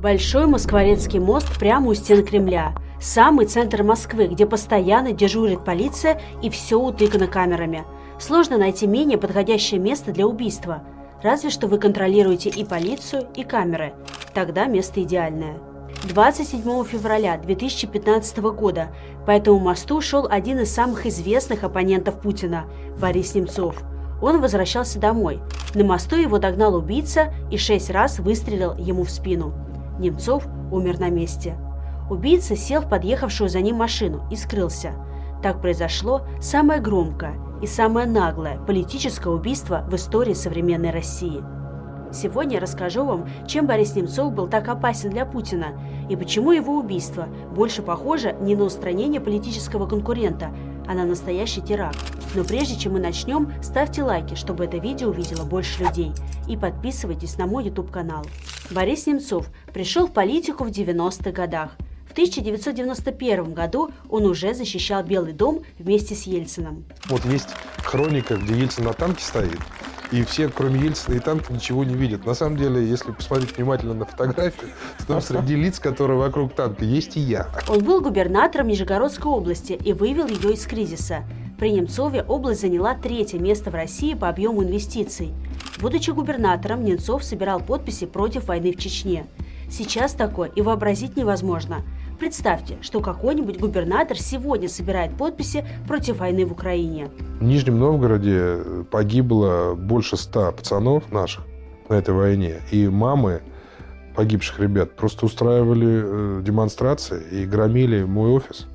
Большой Москворецкий мост прямо у стен Кремля. Самый центр Москвы, где постоянно дежурит полиция и все утыкано камерами. Сложно найти менее подходящее место для убийства. Разве что вы контролируете и полицию, и камеры. Тогда место идеальное. 27 февраля 2015 года по этому мосту шел один из самых известных оппонентов Путина – Борис Немцов. Он возвращался домой. На мосту его догнал убийца и шесть раз выстрелил ему в спину. Немцов умер на месте. Убийца сел в подъехавшую за ним машину и скрылся. Так произошло самое громкое и самое наглое политическое убийство в истории современной России. Сегодня я расскажу вам, чем Борис Немцов был так опасен для Путина и почему его убийство больше похоже не на устранение политического конкурента, а на настоящий теракт. Но прежде чем мы начнем, ставьте лайки, чтобы это видео увидело больше людей. И подписывайтесь на мой YouTube канал. Борис Немцов пришел в политику в 90-х годах. В 1991 году он уже защищал Белый дом вместе с Ельцином. Вот есть хроника, где Ельцин на танке стоит, и все, кроме Ельцина и танка, ничего не видят. На самом деле, если посмотреть внимательно на фотографию, то там среди лиц, которые вокруг танка, есть и я. Он был губернатором Нижегородской области и вывел ее из кризиса. При Немцове область заняла третье место в России по объему инвестиций. Будучи губернатором, Немцов собирал подписи против войны в Чечне. Сейчас такое и вообразить невозможно. Представьте, что какой-нибудь губернатор сегодня собирает подписи против войны в Украине. В Нижнем Новгороде погибло больше ста пацанов наших на этой войне. И мамы погибших ребят просто устраивали э, демонстрации и громили мой офис.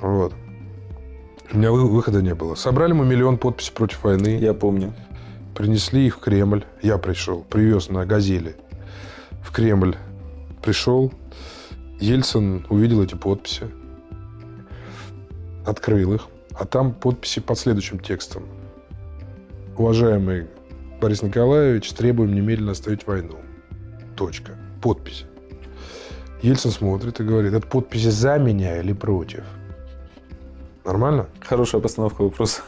Вот. У меня выхода не было. Собрали мы миллион подписей против войны. Я помню. Принесли их в Кремль. Я пришел, привез на «Газели». В Кремль пришел. Ельцин увидел эти подписи. Открыл их. А там подписи под следующим текстом. Уважаемый Борис Николаевич, требуем немедленно оставить войну. Точка. Подпись. Ельцин смотрит и говорит, это подписи за меня или против? Нормально? Хорошая постановка вопроса.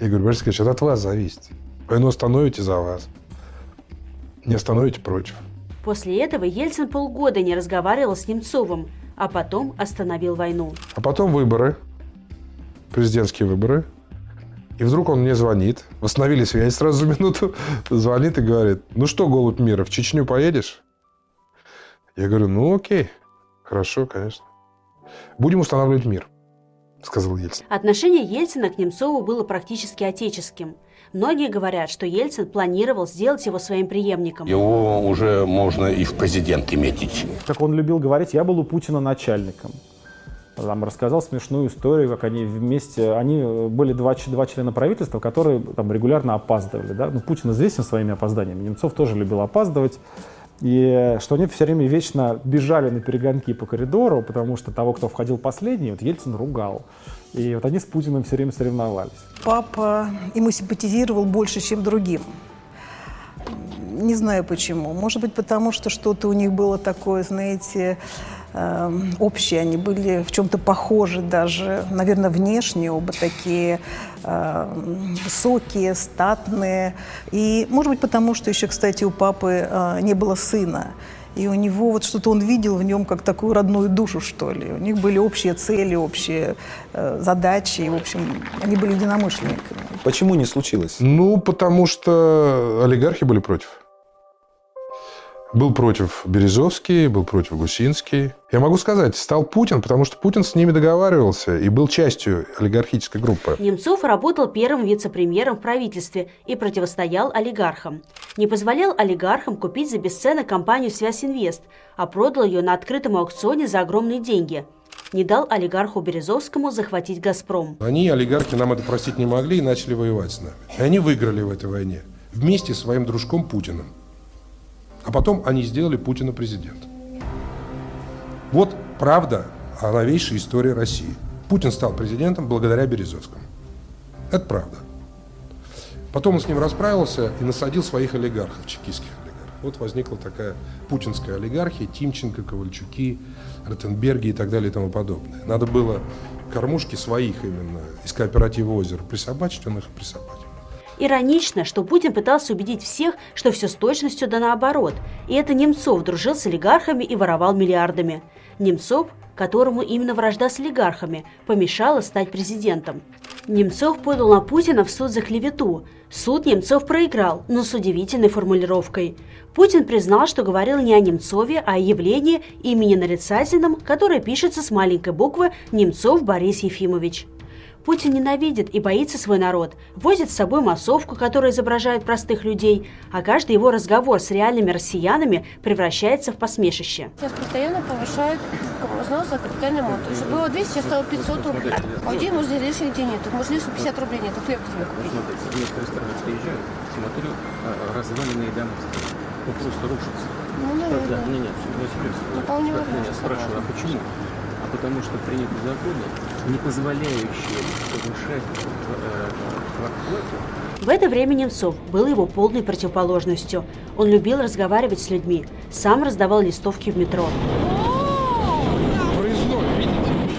Я говорю, Борис Николаевич, это от вас зависит. Войну остановите за вас. Не остановите против. После этого Ельцин полгода не разговаривал с Немцовым, а потом остановил войну. А потом выборы, президентские выборы. И вдруг он мне звонит. Восстановили связь сразу за минуту. Звонит и говорит, ну что, голубь мира, в Чечню поедешь? Я говорю, ну окей, хорошо, конечно. Будем устанавливать мир, сказал Ельцин. Отношение Ельцина к Немцову было практически отеческим. Многие говорят, что Ельцин планировал сделать его своим преемником. Его уже можно и в президенты метить. Как он любил говорить, я был у Путина начальником. Там рассказал смешную историю, как они вместе, они были два, два члена правительства, которые там регулярно опаздывали. Да? Ну, Путин известен своими опозданиями, Немцов тоже любил опаздывать. И что они все время вечно бежали на перегонки по коридору, потому что того, кто входил последний, вот Ельцин ругал. И вот они с Путиным все время соревновались. Папа ему симпатизировал больше, чем другим. Не знаю почему. Может быть, потому что что-то у них было такое, знаете, э, общее. Они были в чем-то похожи даже, наверное, внешне оба такие э, высокие, статные. И, может быть, потому что еще, кстати, у папы э, не было сына. И у него вот что-то он видел в нем как такую родную душу, что ли. У них были общие цели, общие э, задачи. И, в общем, они были единомышленниками. Почему не случилось? Ну, потому что олигархи были против. Был против Березовский, был против Гусинский. Я могу сказать, стал Путин, потому что Путин с ними договаривался и был частью олигархической группы. Немцов работал первым вице-премьером в правительстве и противостоял олигархам. Не позволял олигархам купить за бесценок компанию «Связь Инвест», а продал ее на открытом аукционе за огромные деньги. Не дал олигарху Березовскому захватить «Газпром». Они, олигархи, нам это простить не могли и начали воевать с нами. И они выиграли в этой войне вместе с своим дружком Путиным. А потом они сделали Путина президентом. Вот правда о новейшей истории России. Путин стал президентом благодаря Березовскому. Это правда. Потом он с ним расправился и насадил своих олигархов, чекистских олигархов. Вот возникла такая путинская олигархия, Тимченко, Ковальчуки, Ротенберги и так далее и тому подобное. Надо было кормушки своих именно из кооператива «Озеро» присобачить, он их присобачил. Иронично, что Путин пытался убедить всех, что все с точностью да наоборот. И это Немцов дружил с олигархами и воровал миллиардами. Немцов, которому именно вражда с олигархами помешала стать президентом. Немцов подал на Путина в суд за клевету. Суд Немцов проиграл, но с удивительной формулировкой. Путин признал, что говорил не о Немцове, а о явлении имени нарицательном, которое пишется с маленькой буквы «Немцов Борис Ефимович». Путин ненавидит и боится свой народ, возит с собой массовку, которая изображает простых людей, а каждый его разговор с реальными россиянами превращается в посмешище. Сейчас постоянно повышают взнос за капитальный ремонт. Если было 200, сейчас стало 500 рублей. А у людей, может, лишних где нет. Может, лишних 50 рублей нет. Хлеб тебе купить. Смотрите, в некоторые страны приезжаю, смотрю, а, разваленные дома ну, просто рушатся. Ну, наверное. Да, нет, нет, ну, серьезно. Ну, вполне Да, возможно. Я спрашиваю, а почему? Потому что приняты законы, не позволяющие повышать э, квартплату В это время Немцов был его полной противоположностью. Он любил разговаривать с людьми, сам раздавал листовки в метро.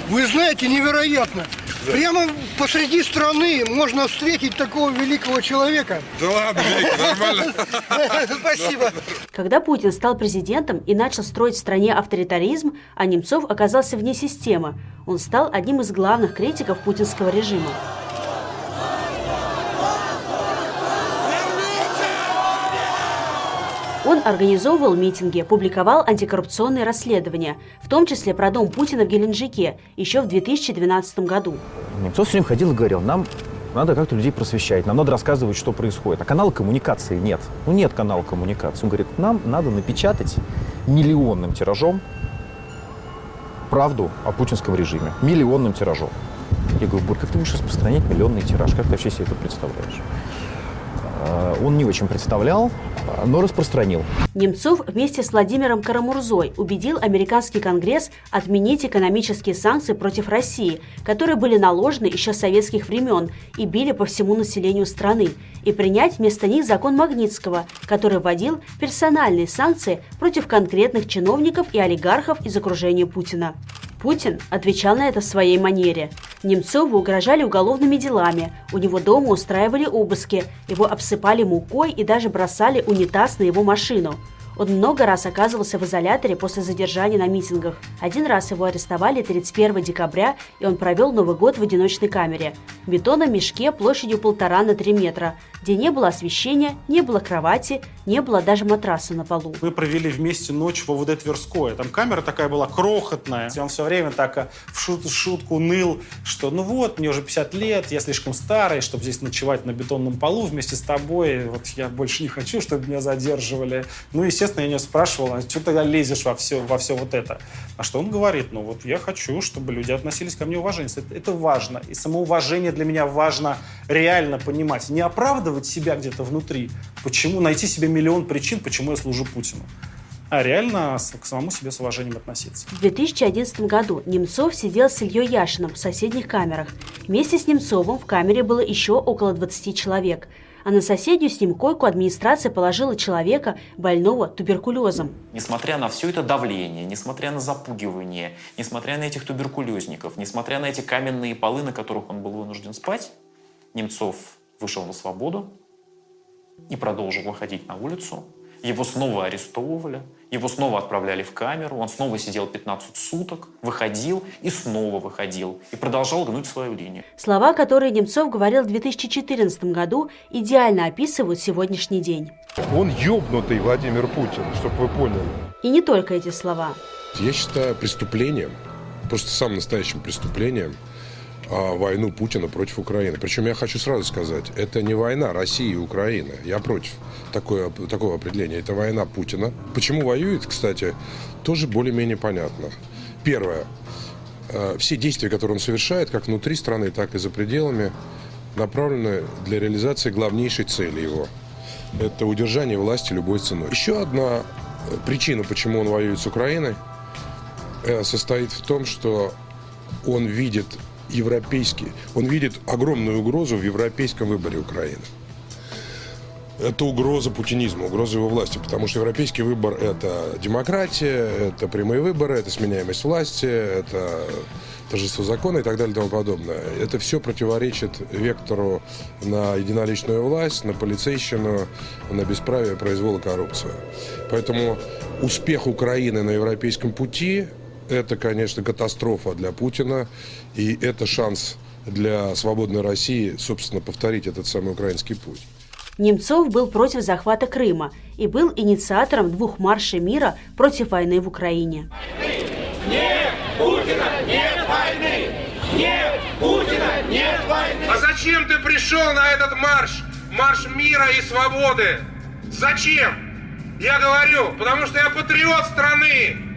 Вы знаете, невероятно. Прямо посреди страны можно встретить такого великого человека. Да ладно, нормально. Спасибо. Когда Путин стал президентом и начал строить в стране авторитаризм, а Немцов оказался вне системы, он стал одним из главных критиков путинского режима. Он организовывал митинги, публиковал антикоррупционные расследования, в том числе про дом Путина в Геленджике еще в 2012 году. Немцов все время ходил и говорил, нам надо как-то людей просвещать, нам надо рассказывать, что происходит. А канала коммуникации нет. Ну, нет канала коммуникации. Он говорит, нам надо напечатать миллионным тиражом правду о путинском режиме. Миллионным тиражом. Я говорю, Бур, как ты будешь распространять миллионный тираж? Как ты вообще себе это представляешь? А, Он не очень представлял, но распространил. Немцов вместе с Владимиром Карамурзой убедил американский конгресс отменить экономические санкции против России, которые были наложены еще с советских времен и били по всему населению страны, и принять вместо них закон Магнитского, который вводил персональные санкции против конкретных чиновников и олигархов из окружения Путина. Путин отвечал на это в своей манере. Немцову угрожали уголовными делами, у него дома устраивали обыски, его обсыпали мукой и даже бросали унитаз на его машину. Он много раз оказывался в изоляторе после задержания на митингах. Один раз его арестовали 31 декабря, и он провел Новый год в одиночной камере. В бетонном мешке площадью полтора на три метра, где не было освещения, не было кровати, не было даже матраса на полу. Мы провели вместе ночь во ВД Тверское. Там камера такая была крохотная. И он все время так а, в шут- шутку ныл, что ну вот, мне уже 50 лет, я слишком старый, чтобы здесь ночевать на бетонном полу вместе с тобой. Вот я больше не хочу, чтобы меня задерживали. Ну, естественно, я не спрашивал, а что тогда лезешь во все, во все вот это? А что он говорит? Ну вот я хочу, чтобы люди относились ко мне уважением. Это, это важно. И самоуважение для меня важно реально понимать. Не оправдывать себя где-то внутри. Почему? Найти себе миллион причин, почему я служу Путину. А реально к самому себе с уважением относиться. В 2011 году Немцов сидел с Ильей Яшиным в соседних камерах. Вместе с Немцовым в камере было еще около 20 человек. А на соседнюю с ним койку администрация положила человека, больного туберкулезом. Несмотря на все это давление, несмотря на запугивание, несмотря на этих туберкулезников, несмотря на эти каменные полы, на которых он был вынужден спать, Немцов вышел на свободу и продолжил выходить на улицу. Его снова арестовывали, его снова отправляли в камеру, он снова сидел 15 суток, выходил и снова выходил, и продолжал гнуть свою линию. Слова, которые Немцов говорил в 2014 году, идеально описывают сегодняшний день. Он ёбнутый Владимир Путин, чтобы вы поняли. И не только эти слова. Я считаю преступлением, просто самым настоящим преступлением, войну Путина против Украины. Причем я хочу сразу сказать, это не война России и Украины. Я против такое, такого определения. Это война Путина. Почему воюет, кстати, тоже более-менее понятно. Первое. Э, Все действия, которые он совершает, как внутри страны, так и за пределами, направлены для реализации главнейшей цели его. Это удержание власти любой ценой. Еще одна э, причина, почему он воюет с Украиной, э, состоит в том, что он видит европейский, он видит огромную угрозу в европейском выборе Украины. это угроза путинизма, угроза его власти, потому что европейский выбор – это демократия, это прямые выборы, это сменяемость власти, это торжество закона и так далее и тому подобное. Это все противоречит вектору на единоличную власть, на полицейщину, на бесправие, произвол и коррупцию. Поэтому успех Украины на европейском пути – это, конечно, катастрофа для Путина, и это шанс для свободной России, собственно, повторить этот самый украинский путь. Немцов был против захвата Крыма и был инициатором двух маршей мира против войны в Украине. Нет Путина, нет войны! Нет Путина, нет войны! А зачем ты пришел на этот марш? Марш мира и свободы? Зачем? Я говорю, потому что я патриот страны,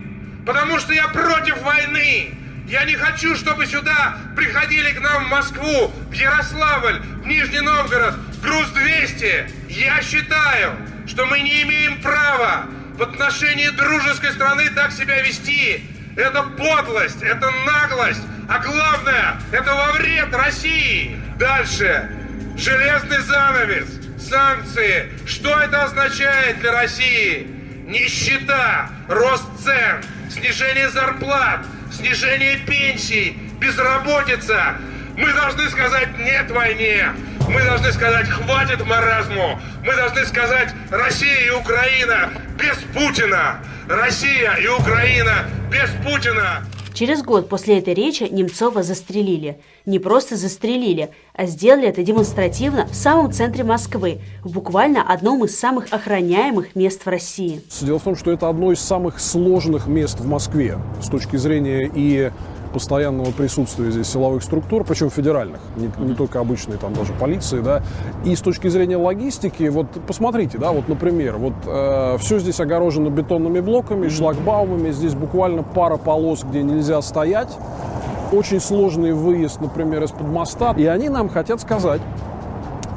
потому что я против войны. Я не хочу, чтобы сюда приходили к нам в Москву, в Ярославль, в Нижний Новгород, Груз-200. Я считаю, что мы не имеем права в отношении дружеской страны так себя вести. Это подлость, это наглость, а главное, это во вред России. Дальше. Железный занавес, санкции. Что это означает для России? Нищета, рост цен, снижение зарплат, снижение пенсий, безработица. Мы должны сказать «нет войне». Мы должны сказать «хватит маразму». Мы должны сказать «Россия и Украина без Путина». Россия и Украина без Путина. Через год после этой речи Немцова застрелили. Не просто застрелили, а сделали это демонстративно в самом центре Москвы, в буквально одном из самых охраняемых мест в России. Дело в том, что это одно из самых сложных мест в Москве с точки зрения и постоянного присутствия здесь силовых структур, причем федеральных, не, не только обычной, там даже полиции, да. И с точки зрения логистики, вот посмотрите, да, вот, например, вот э, все здесь огорожено бетонными блоками, шлагбаумами, здесь буквально пара полос, где нельзя стоять. Очень сложный выезд, например, из-под моста. И они нам хотят сказать,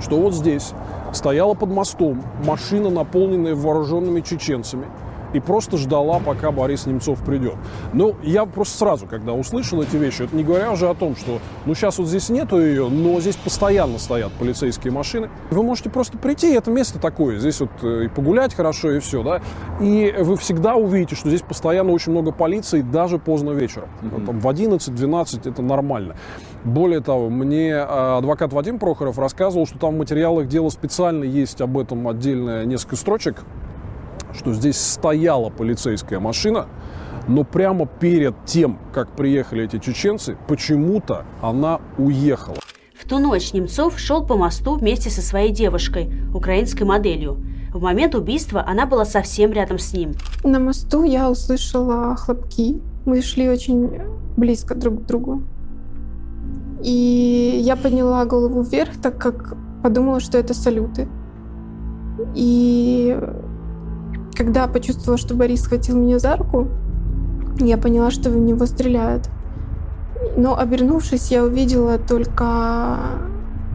что вот здесь стояла под мостом машина, наполненная вооруженными чеченцами – и просто ждала, пока Борис Немцов придет. Ну, я просто сразу, когда услышал эти вещи, это не говоря уже о том, что, ну, сейчас вот здесь нету ее, но здесь постоянно стоят полицейские машины. Вы можете просто прийти, это место такое, здесь вот э, и погулять хорошо, и все, да, и вы всегда увидите, что здесь постоянно очень много полиции, даже поздно вечером. Mm-hmm. Там в 11-12 это нормально. Более того, мне э, адвокат Вадим Прохоров рассказывал, что там в материалах дела специально есть об этом отдельное несколько строчек, что здесь стояла полицейская машина, но прямо перед тем, как приехали эти чеченцы, почему-то она уехала. В ту ночь Немцов шел по мосту вместе со своей девушкой, украинской моделью. В момент убийства она была совсем рядом с ним. На мосту я услышала хлопки. Мы шли очень близко друг к другу. И я подняла голову вверх, так как подумала, что это салюты. И когда почувствовала, что Борис схватил меня за руку, я поняла, что в него стреляют. Но обернувшись, я увидела только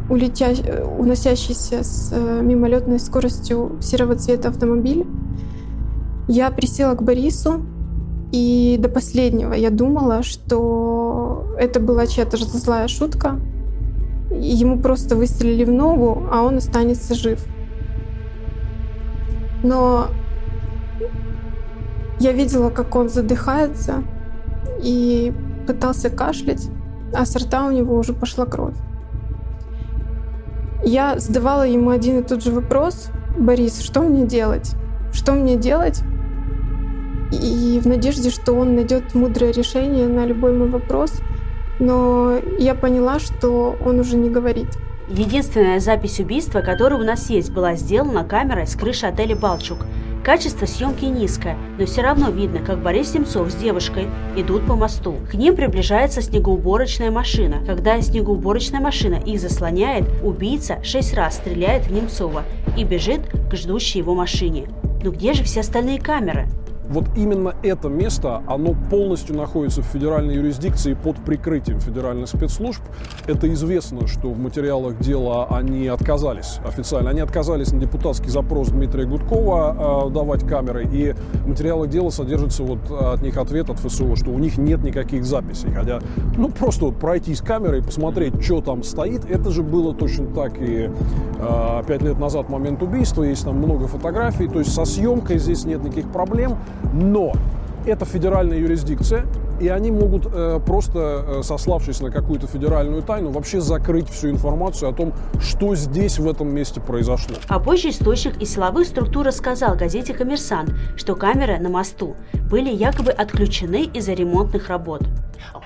улетя... уносящийся с э, мимолетной скоростью серого цвета автомобиль. Я присела к Борису, и до последнего я думала, что это была чья-то злая шутка. Ему просто выстрелили в ногу, а он останется жив. Но я видела, как он задыхается и пытался кашлять, а с рта у него уже пошла кровь. Я задавала ему один и тот же вопрос. Борис, что мне делать? Что мне делать? И в надежде, что он найдет мудрое решение на любой мой вопрос. Но я поняла, что он уже не говорит. Единственная запись убийства, которая у нас есть, была сделана камерой с крыши отеля «Балчук». Качество съемки низкое, но все равно видно, как Борис Немцов с девушкой идут по мосту. К ним приближается снегоуборочная машина. Когда снегоуборочная машина их заслоняет, убийца шесть раз стреляет в Немцова и бежит к ждущей его машине. Но где же все остальные камеры? Вот именно это место, оно полностью находится в федеральной юрисдикции под прикрытием федеральных спецслужб. Это известно, что в материалах дела они отказались официально. Они отказались на депутатский запрос Дмитрия Гудкова э, давать камеры, и в материалах дела содержится вот от них ответ от ФСО, что у них нет никаких записей. Хотя, ну, просто вот пройти с камерой посмотреть, что там стоит, это же было точно так и э, пять лет назад, момент убийства, есть там много фотографий, то есть со съемкой здесь нет никаких проблем, но это федеральная юрисдикция, и они могут э, просто, э, сославшись на какую-то федеральную тайну, вообще закрыть всю информацию о том, что здесь в этом месте произошло. А позже источник из силовых структур рассказал газете «Коммерсант», что камеры на мосту были якобы отключены из-за ремонтных работ.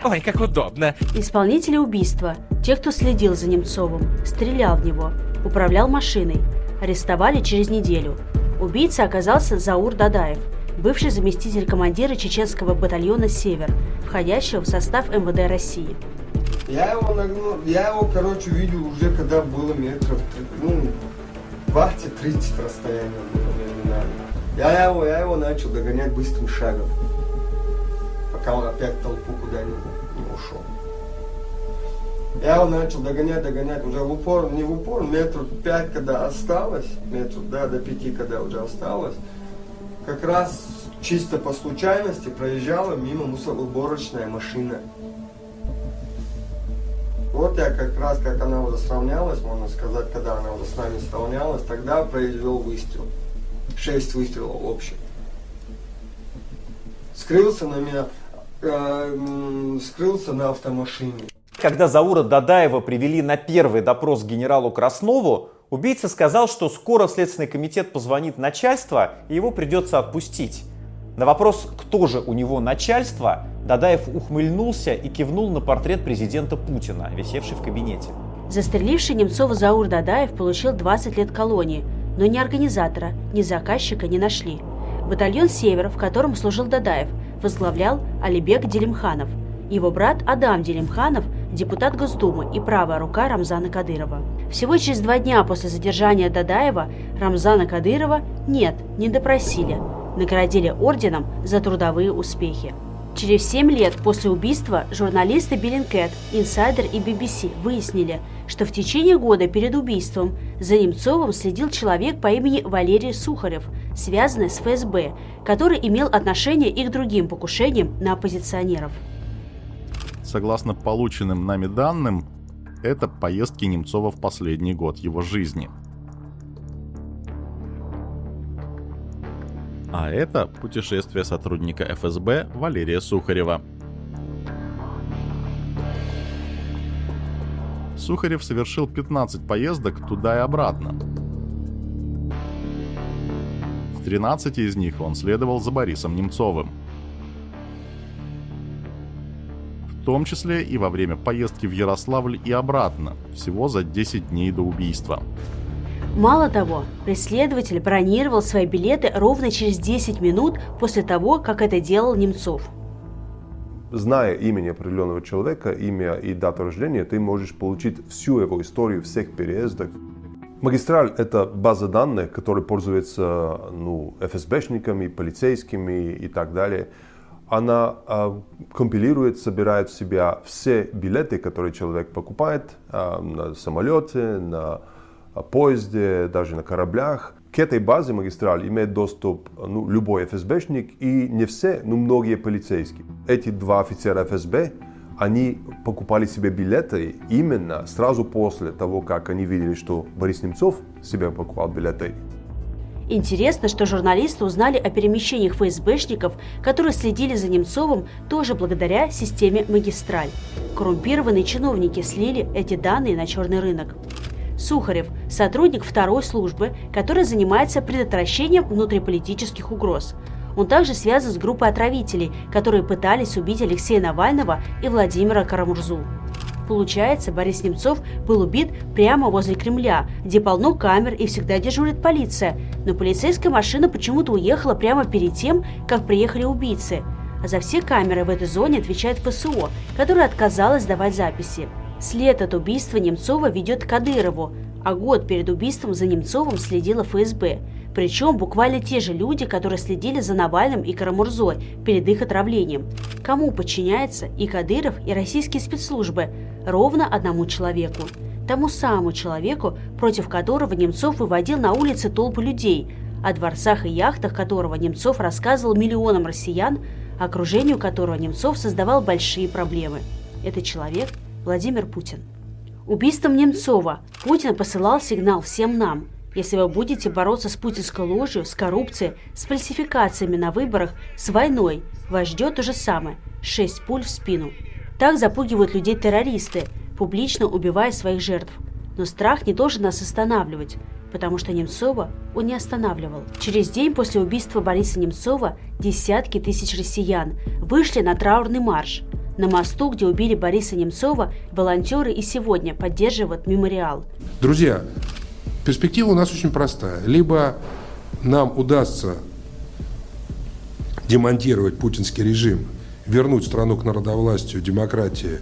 Ой, как удобно. Исполнители убийства, те, кто следил за Немцовым, стрелял в него, управлял машиной, арестовали через неделю. Убийца оказался Заур Дадаев, бывший заместитель командира чеченского батальона «Север», входящего в состав МВД России. Я его нагнул, я его, короче, видел уже, когда было метров, ну, 20-30 расстояние было номинально. Я его, я его начал догонять быстрым шагом, пока он опять толпу куда-нибудь не ушел. Я его начал догонять, догонять, уже в упор, не в упор, метров пять, когда осталось, метров, да, до пяти, когда уже осталось, как раз чисто по случайности проезжала мимо мусороуборочная машина. Вот я как раз, как она уже сравнялась, можно сказать, когда она уже с нами сравнялась, тогда произвел выстрел. Шесть выстрелов общих. Скрылся на меня, э, скрылся на автомашине. Когда Заура Дадаева привели на первый допрос генералу Краснову, убийца сказал, что скоро Следственный комитет позвонит начальство и его придется отпустить. На вопрос, кто же у него начальство, Дадаев ухмыльнулся и кивнул на портрет президента Путина, висевший в кабинете. Застреливший Немцова Заур Дадаев получил 20 лет колонии, но ни организатора, ни заказчика не нашли. Батальон «Север», в котором служил Дадаев, возглавлял Алибек Делимханов. Его брат Адам Делимханов – депутат Госдумы и правая рука Рамзана Кадырова. Всего через два дня после задержания Дадаева Рамзана Кадырова нет, не допросили, наградили орденом за трудовые успехи. Через 7 лет после убийства журналисты Bellingcat, Insider и BBC выяснили, что в течение года перед убийством за Немцовым следил человек по имени Валерий Сухарев, связанный с ФСБ, который имел отношение и к другим покушениям на оппозиционеров. Согласно полученным нами данным, это поездки Немцова в последний год его жизни. А это путешествие сотрудника ФСБ Валерия Сухарева. Сухарев совершил 15 поездок туда и обратно. В 13 из них он следовал за Борисом Немцовым. Том числе и во время поездки в Ярославль и обратно, всего за 10 дней до убийства. Мало того, преследователь бронировал свои билеты ровно через 10 минут после того, как это делал Немцов. Зная имя определенного человека, имя и дату рождения, ты можешь получить всю его историю всех переездов. Магистраль – это база данных, которой пользуется ну, ФСБшниками, полицейскими и так далее. Она э, компилирует, собирает в себя все билеты, которые человек покупает э, на самолете, на поезде, даже на кораблях. К этой базе магистраль имеет доступ ну, любой ФСБшник и не все, но многие полицейские. Эти два офицера ФСБ, они покупали себе билеты именно сразу после того, как они видели, что Борис Немцов себе покупал билеты. Интересно, что журналисты узнали о перемещениях ФСБшников, которые следили за Немцовым, тоже благодаря системе «Магистраль». Коррумпированные чиновники слили эти данные на черный рынок. Сухарев – сотрудник второй службы, который занимается предотвращением внутриполитических угроз. Он также связан с группой отравителей, которые пытались убить Алексея Навального и Владимира Карамурзу. Получается, Борис Немцов был убит прямо возле Кремля, где полно камер и всегда дежурит полиция, но полицейская машина почему-то уехала прямо перед тем, как приехали убийцы. А за все камеры в этой зоне отвечает ФСО, которая отказалась давать записи. След от убийства Немцова ведет к Кадырову, а год перед убийством за Немцовым следила ФСБ. Причем буквально те же люди, которые следили за Навальным и Карамурзой перед их отравлением. Кому подчиняются и Кадыров, и российские спецслужбы? Ровно одному человеку. Тому самому человеку, против которого Немцов выводил на улицы толпы людей, о дворцах и яхтах которого Немцов рассказывал миллионам россиян, окружению которого Немцов создавал большие проблемы. Это человек Владимир Путин. Убийством Немцова Путин посылал сигнал всем нам. Если вы будете бороться с путинской ложью, с коррупцией, с фальсификациями на выборах, с войной, вас ждет то же самое – шесть пуль в спину. Так запугивают людей террористы, публично убивая своих жертв. Но страх не должен нас останавливать, потому что Немцова он не останавливал. Через день после убийства Бориса Немцова десятки тысяч россиян вышли на траурный марш. На мосту, где убили Бориса Немцова, волонтеры и сегодня поддерживают мемориал. Друзья, перспектива у нас очень простая. Либо нам удастся демонтировать путинский режим, вернуть страну к народовластию, демократии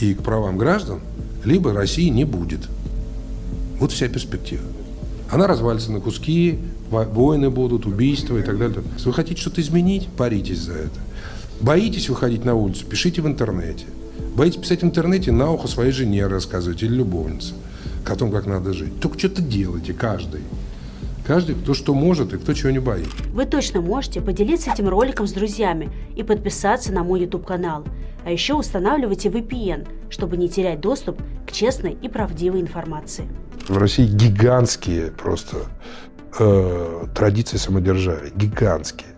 и к правам граждан, либо России не будет. Вот вся перспектива. Она развалится на куски, войны будут, убийства и так далее. Если вы хотите что-то изменить, боритесь за это. Боитесь выходить на улицу, пишите в интернете. Боитесь писать в интернете, на ухо своей жене рассказывать или любовнице о том, как надо жить. Только что-то делайте, каждый. Каждый, кто что может и кто чего не боится. Вы точно можете поделиться этим роликом с друзьями и подписаться на мой YouTube-канал. А еще устанавливайте VPN, чтобы не терять доступ к честной и правдивой информации. В России гигантские просто э, традиции самодержавия. Гигантские.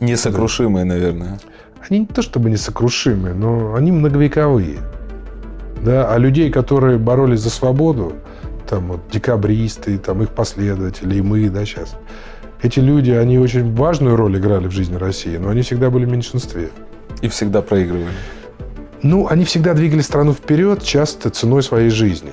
Несокрушимые, наверное. Они не то чтобы несокрушимые, но они многовековые. Да? А людей, которые боролись за свободу, там вот декабристы, там их последователи, и мы, да, сейчас. Эти люди, они очень важную роль играли в жизни России, но они всегда были в меньшинстве. И всегда проигрывали. Ну, они всегда двигали страну вперед, часто ценой своей жизни.